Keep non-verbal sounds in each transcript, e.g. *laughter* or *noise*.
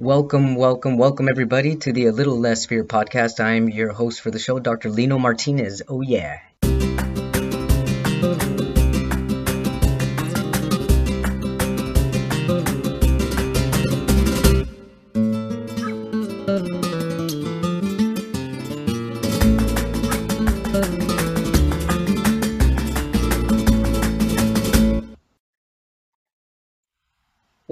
Welcome, welcome, welcome, everybody, to the A Little Less Fear podcast. I'm your host for the show, Dr. Lino Martinez. Oh, yeah.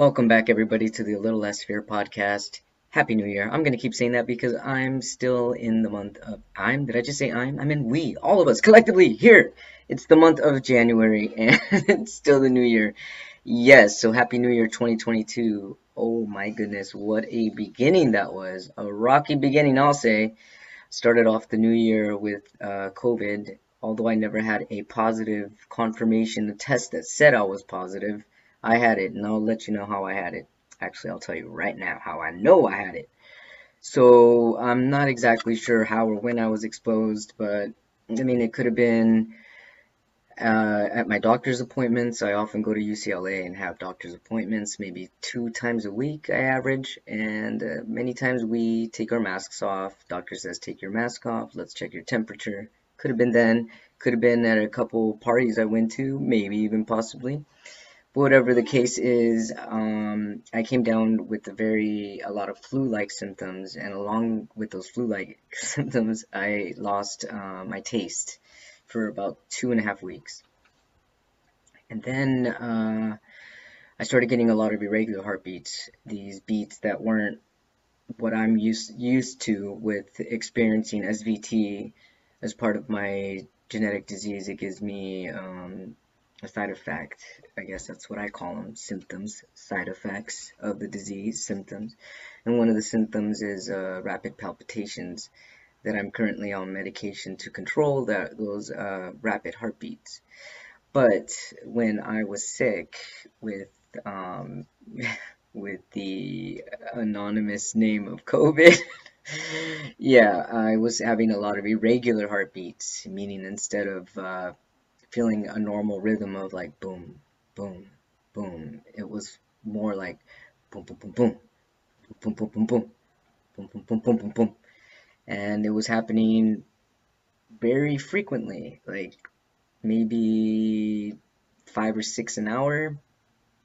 Welcome back, everybody, to the A Little Less Fear podcast. Happy New Year. I'm going to keep saying that because I'm still in the month of. I'm? Did I just say I'm? I mean, we, all of us, collectively, here. It's the month of January *laughs* and it's still the new year. Yes, so Happy New Year 2022. Oh my goodness, what a beginning that was. A rocky beginning, I'll say. Started off the new year with uh, COVID, although I never had a positive confirmation, the test that said I was positive. I had it, and I'll let you know how I had it. Actually, I'll tell you right now how I know I had it. So I'm not exactly sure how or when I was exposed, but I mean, it could have been uh, at my doctor's appointments. I often go to UCLA and have doctor's appointments, maybe two times a week, I average. And uh, many times we take our masks off. Doctor says, take your mask off, let's check your temperature. Could have been then, could have been at a couple parties I went to, maybe even possibly whatever the case is, um, I came down with a very a lot of flu-like symptoms, and along with those flu-like *laughs* symptoms, I lost uh, my taste for about two and a half weeks, and then uh, I started getting a lot of irregular heartbeats. These beats that weren't what I'm used used to with experiencing SVT as part of my genetic disease. It gives me um, a side effect. I guess that's what I call them symptoms, side effects of the disease, symptoms. And one of the symptoms is uh, rapid palpitations that I'm currently on medication to control that those uh, rapid heartbeats. But when I was sick with um, *laughs* with the anonymous name of COVID, *laughs* yeah, I was having a lot of irregular heartbeats, meaning instead of uh, feeling a normal rhythm of like boom, boom, boom. It was more like boom, boom, boom, boom, boom, boom, boom, boom, boom, boom, boom, boom, boom, boom, and it was happening very frequently, like maybe five or six an hour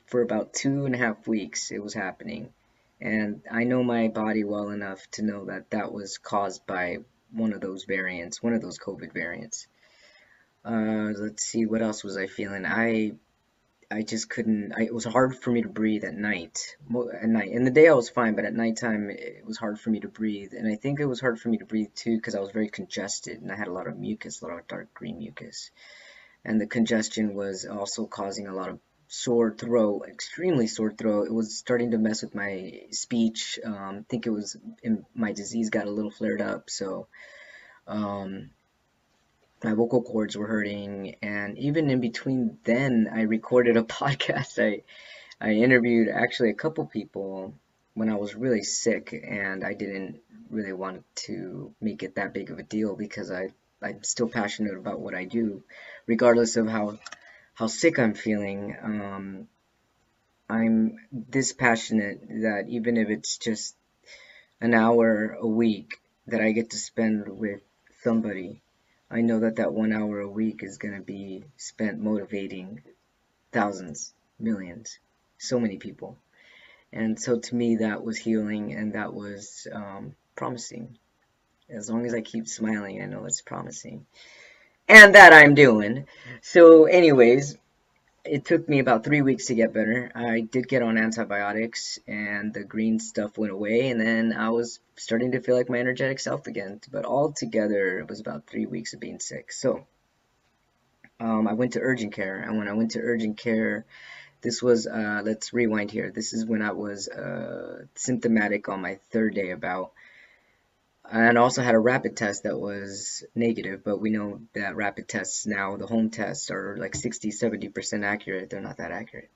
for about two and a half weeks. It was happening, and I know my body well enough to know that that was caused by one of those variants, one of those COVID variants. Uh, let's see, what else was I feeling? I I just couldn't. I, it was hard for me to breathe at night. At night, in the day I was fine, but at nighttime it was hard for me to breathe. And I think it was hard for me to breathe too because I was very congested and I had a lot of mucus, a lot of dark green mucus. And the congestion was also causing a lot of sore throat, extremely sore throat. It was starting to mess with my speech. Um, I think it was my disease got a little flared up, so. Um, my vocal cords were hurting and even in between then I recorded a *laughs* podcast. I I interviewed actually a couple people when I was really sick and I didn't really want to make it that big of a deal because I I'm still passionate about what I do regardless of how how sick I'm feeling. Um, I'm this passionate that even if it's just an hour a week that I get to spend with somebody I know that that one hour a week is going to be spent motivating thousands, millions, so many people. And so to me, that was healing and that was um, promising. As long as I keep smiling, I know it's promising. And that I'm doing. So, anyways, it took me about three weeks to get better. I did get on antibiotics and the green stuff went away and then I was starting to feel like my energetic self again. But altogether it was about three weeks of being sick. So um, I went to urgent care and when I went to urgent care this was uh, let's rewind here. This is when I was uh, symptomatic on my third day about and also had a rapid test that was negative but we know that rapid tests now the home tests are like 60 70% accurate. They're not that accurate.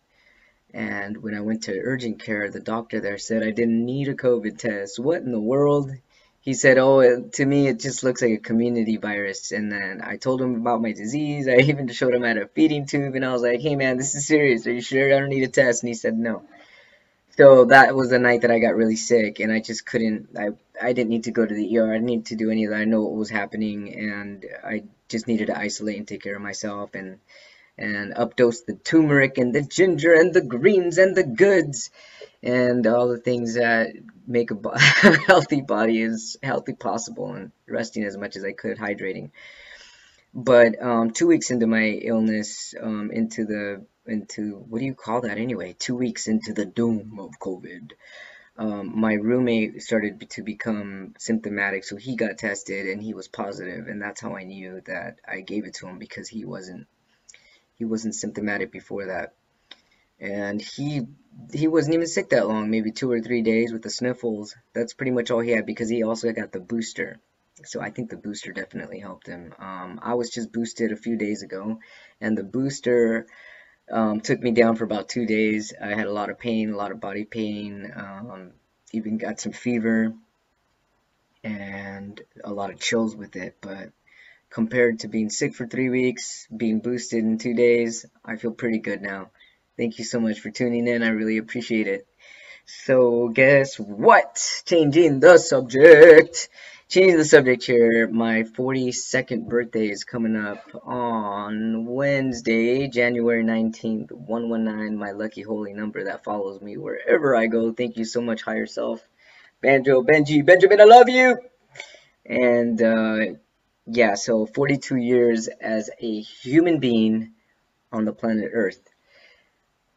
And when I went to urgent care the doctor there said I didn't need a COVID test. What in the world? He said oh it, to me it just looks like a community virus. And then I told him about my disease. I *laughs* even showed him at a feeding tube and I was like hey man this is serious. Are you sure I don't need a test? And he said no so that was the night that I got really sick, and I just couldn't. I I didn't need to go to the ER. I didn't need to do any of that. I know what was happening, and I just needed to isolate and take care of myself and and updose the turmeric and the ginger and the greens and the goods and all the things that make a *laughs* healthy body as healthy possible and resting as much as I could, hydrating. But um, two weeks into my illness, um, into the into what do you call that anyway? Two weeks into the doom of COVID, um, my roommate started to become symptomatic, so he got tested and he was positive, and that's how I knew that I gave it to him because he wasn't he wasn't symptomatic before that, and he he wasn't even sick that long, maybe two or three days with the sniffles. That's pretty much all he had because he also got the booster. So I think the booster definitely helped him. Um, I was just boosted a few days ago, and the booster um, took me down for about two days. I had a lot of pain, a lot of body pain, um, even got some fever, and a lot of chills with it. But compared to being sick for three weeks, being boosted in two days, I feel pretty good now. Thank you so much for tuning in. I really appreciate it. So, guess what? Changing the subject changing the subject here. My 42nd birthday is coming up on Wednesday, January 19th. 119, my lucky holy number that follows me wherever I go. Thank you so much, higher self. Banjo, Benji, Benjamin, I love you. And uh, yeah, so 42 years as a human being on the planet Earth.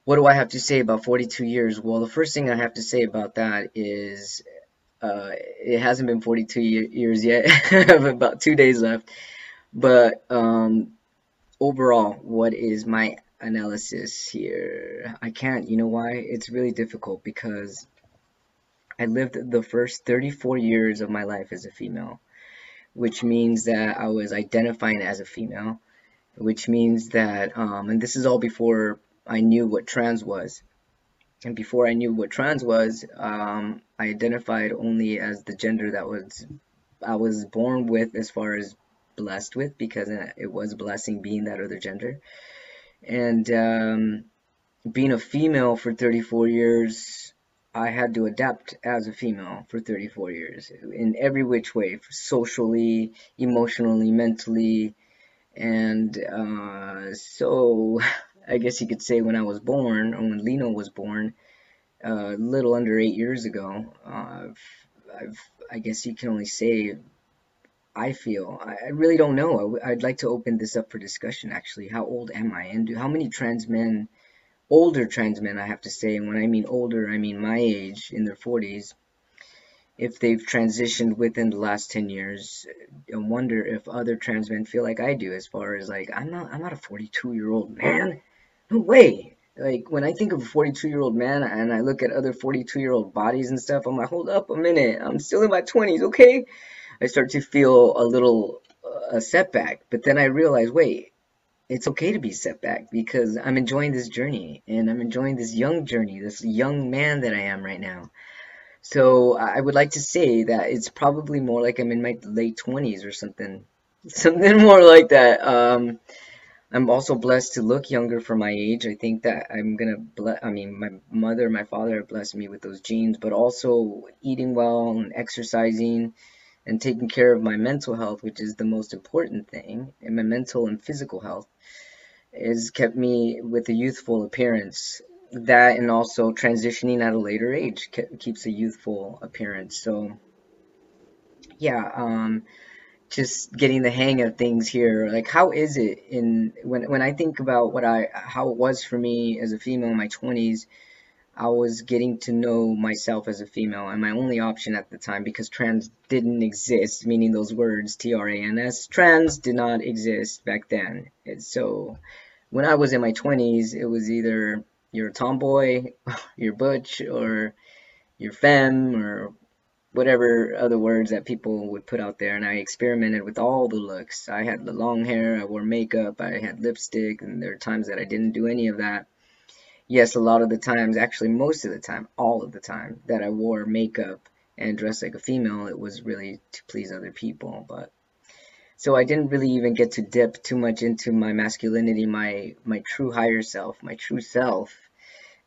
What do I have to say about 42 years? Well, the first thing I have to say about that is uh, it hasn't been 42 years yet. *laughs* I have about two days left. But um, overall, what is my analysis here? I can't. You know why? It's really difficult because I lived the first 34 years of my life as a female, which means that I was identifying as a female, which means that, um, and this is all before I knew what trans was and before I knew what trans was, um, I identified only as the gender that was I was born with, as far as blessed with, because it was a blessing being that other gender. And um, being a female for 34 years, I had to adapt as a female for 34 years in every which way, socially, emotionally, mentally, and uh, so *laughs* I guess you could say when I was born, or when Lino was born, a uh, little under eight years ago, uh, I've, I guess you can only say I feel. I, I really don't know. I, would like to open this up for discussion, actually. How old am I? And do, how many trans men, older trans men, I have to say, and when I mean older, I mean my age, in their 40s, if they've transitioned within the last 10 years I wonder if other trans men feel like I do as far as like I'm not I'm not a 42 year old man way. Like when I think of a 42 year old man and I look at other 42 year old bodies and stuff, I'm like, hold up a minute, I'm still in my 20s, okay? I start to feel a little uh, a setback, but then I realize, wait, it's okay to be setback because I'm enjoying this journey and I'm enjoying this young journey, this young man that I am right now. So I would like to say that it's probably more like I'm in my late 20s or something, *laughs* something more like that. Um, I'm also blessed to look younger for my age. I think that I'm gonna bless. I mean, my mother, my father blessed me with those genes, but also eating well and exercising and taking care of my mental health, which is the most important thing, and my mental and physical health, has kept me with a youthful appearance. That and also transitioning at a later age keeps a youthful appearance. So, yeah. Um, just getting the hang of things here. Like how is it in when when i think about what i how it was for me as a female in my 20s i was getting to know myself as a female and my only option at the time because trans didn't exist meaning those words t-r-a-n-s trans did not exist back then. And so when i was in my 20s it was either you're a tomboy *laughs* you're butch or you're femme or whatever other words that people would put out there and I experimented with all the looks. I had the long hair, I wore makeup, I had lipstick, and there are times that I didn't do any of that. Yes, a lot of the times, actually most of the time, all of the time that I wore makeup and dressed like a female, it was really to please other people, but so I didn't really even get to dip too much into my masculinity, my my true higher self, my true self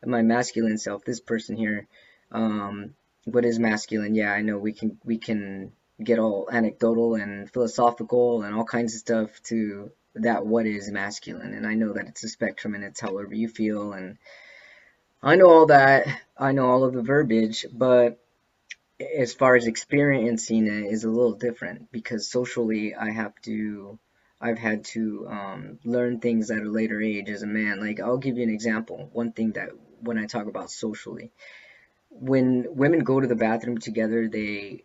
my masculine self, this person here, um, what is masculine? Yeah, I know we can we can get all anecdotal and philosophical and all kinds of stuff to that what is masculine and I know that it's a spectrum and it's however you feel and I know all that I know all of the verbiage but as far as experiencing it is a little different because socially I have to I've had to um, learn things at a later age as a man like I'll give you an example one thing that when I talk about socially when women go to the bathroom together they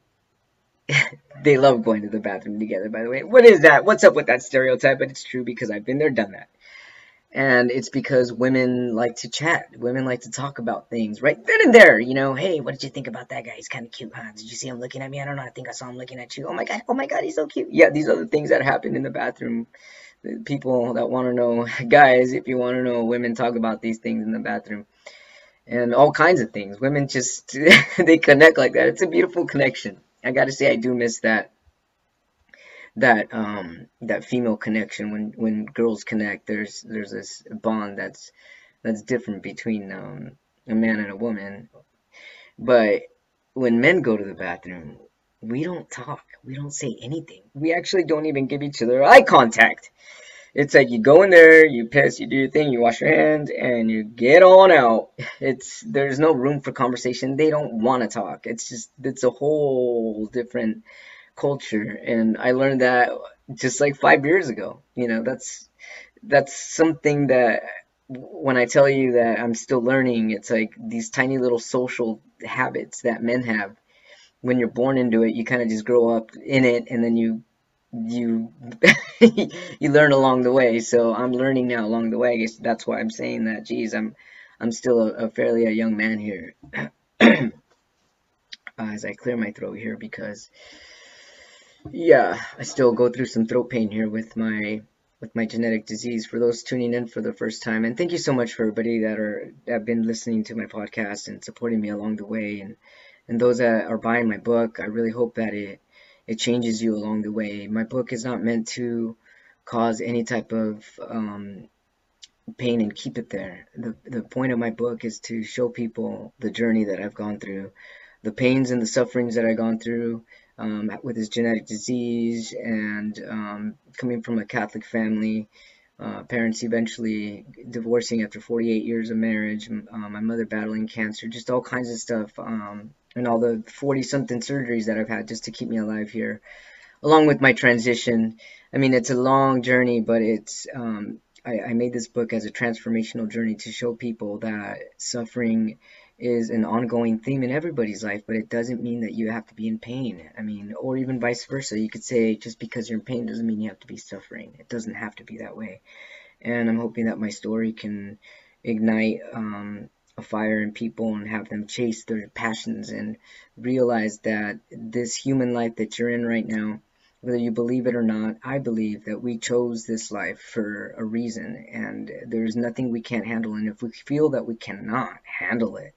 *laughs* they love going to the bathroom together, by the way. What is that? What's up with that stereotype? But it's true because I've been there, done that. And it's because women like to chat. Women like to talk about things right then and there. You know, hey, what did you think about that guy? He's kind of cute, huh? Did you see him looking at me? I don't know. I think I saw him looking at you. Oh my God. Oh my God. He's so cute. Yeah, these are the things that happen in the bathroom. People that want to know, *laughs* guys, if you want to know, women talk about these things in the bathroom and all kinds of things. Women just, *laughs* they connect like that. It's a beautiful connection. I gotta say I do miss that that um that female connection when when girls connect there's there's this bond that's that's different between um a man and a woman but when men go to the bathroom we don't talk we don't say anything we actually don't even give each other eye contact it's like you go in there, you piss, you do your thing, you wash your hands, and you get on out. *laughs* It's there's no room for conversation. They don't want to talk. It's just it's a whole different culture, and I learned that just like five years ago. You know, that's that's something that when I tell you that I'm still learning, it's like these tiny little social habits that men have. When you're born into it, you kind of just grow up in it, and then you you *laughs* you learn along the way. So I'm learning now along the way. I guess that's why I'm saying that. Geez, I'm I'm still a, a fairly a young man here. *clears throat* as I clear my throat here because yeah, I still go through some throat pain here with my with my genetic disease. For those tuning in for the first time, and thank you so much for everybody that are that have been listening to my podcast and supporting me along the way, and and those that are buying my book. I really hope that it it changes you along the way. My book is not meant to cause any type of um, pain and keep it there. The, the point of my book is to show people the journey that I've gone through, the pains and the sufferings that I've gone through um, with this genetic disease and um, coming from a Catholic family. Uh, parents eventually divorcing after 48 years of marriage, uh, my mother battling cancer, just all kinds of stuff. Um, and all the 40 something surgeries that I've had just to keep me alive here, along with my transition. I mean, it's a long journey, but it's, um, I, I made this book as a transformational journey to show people that suffering is an ongoing theme in everybody's life, but it doesn't mean that you have to be in pain. I mean, or even vice versa. You could say just because you're in pain doesn't mean you have to be suffering. It doesn't have to be that way. And I'm hoping that my story can ignite um, a fire in people and have them chase their passions and realize that this human life that you're in right now, whether you believe it or not, I believe that we chose this life for a reason and there's nothing we can't handle. And if we feel that we cannot handle it,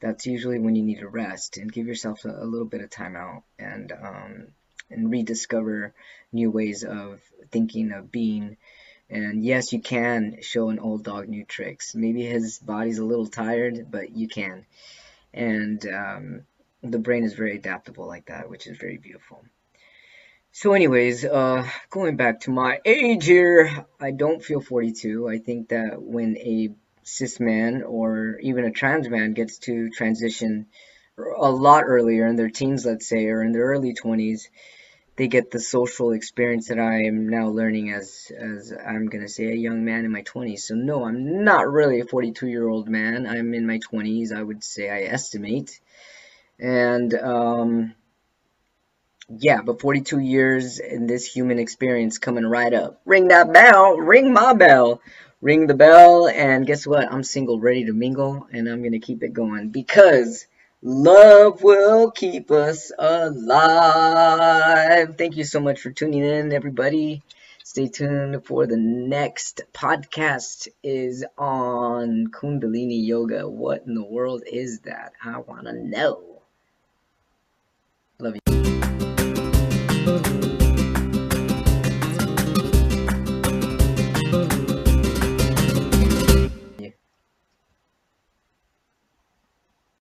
that's usually when you need to rest and give yourself a, a little bit of time out and um, and rediscover new ways of thinking of being and yes, you can show an old dog new tricks. Maybe his body's a little tired, but you can. And um, the brain is very adaptable like that, which is very beautiful. So anyways, uh, going back to my age here, I don't feel 42. I think that when a cis man or even a trans man gets to transition a lot earlier in their teens, let's say, or in their early 20s, they get the social experience that I am now learning as as I'm gonna say a young man in my 20s. So no, I'm not really a 42 year old man. I'm in my 20s. I would say I estimate, and um, yeah, but 42 years in this human experience coming right up. Ring that bell. Ring my bell. Ring the bell. And guess what? I'm single, ready to mingle, and I'm gonna keep it going because Love will keep us alive. Thank you so much for tuning in, everybody. Stay tuned for the next podcast is on Kundalini Yoga. What in the world is that? I want to know. Love you.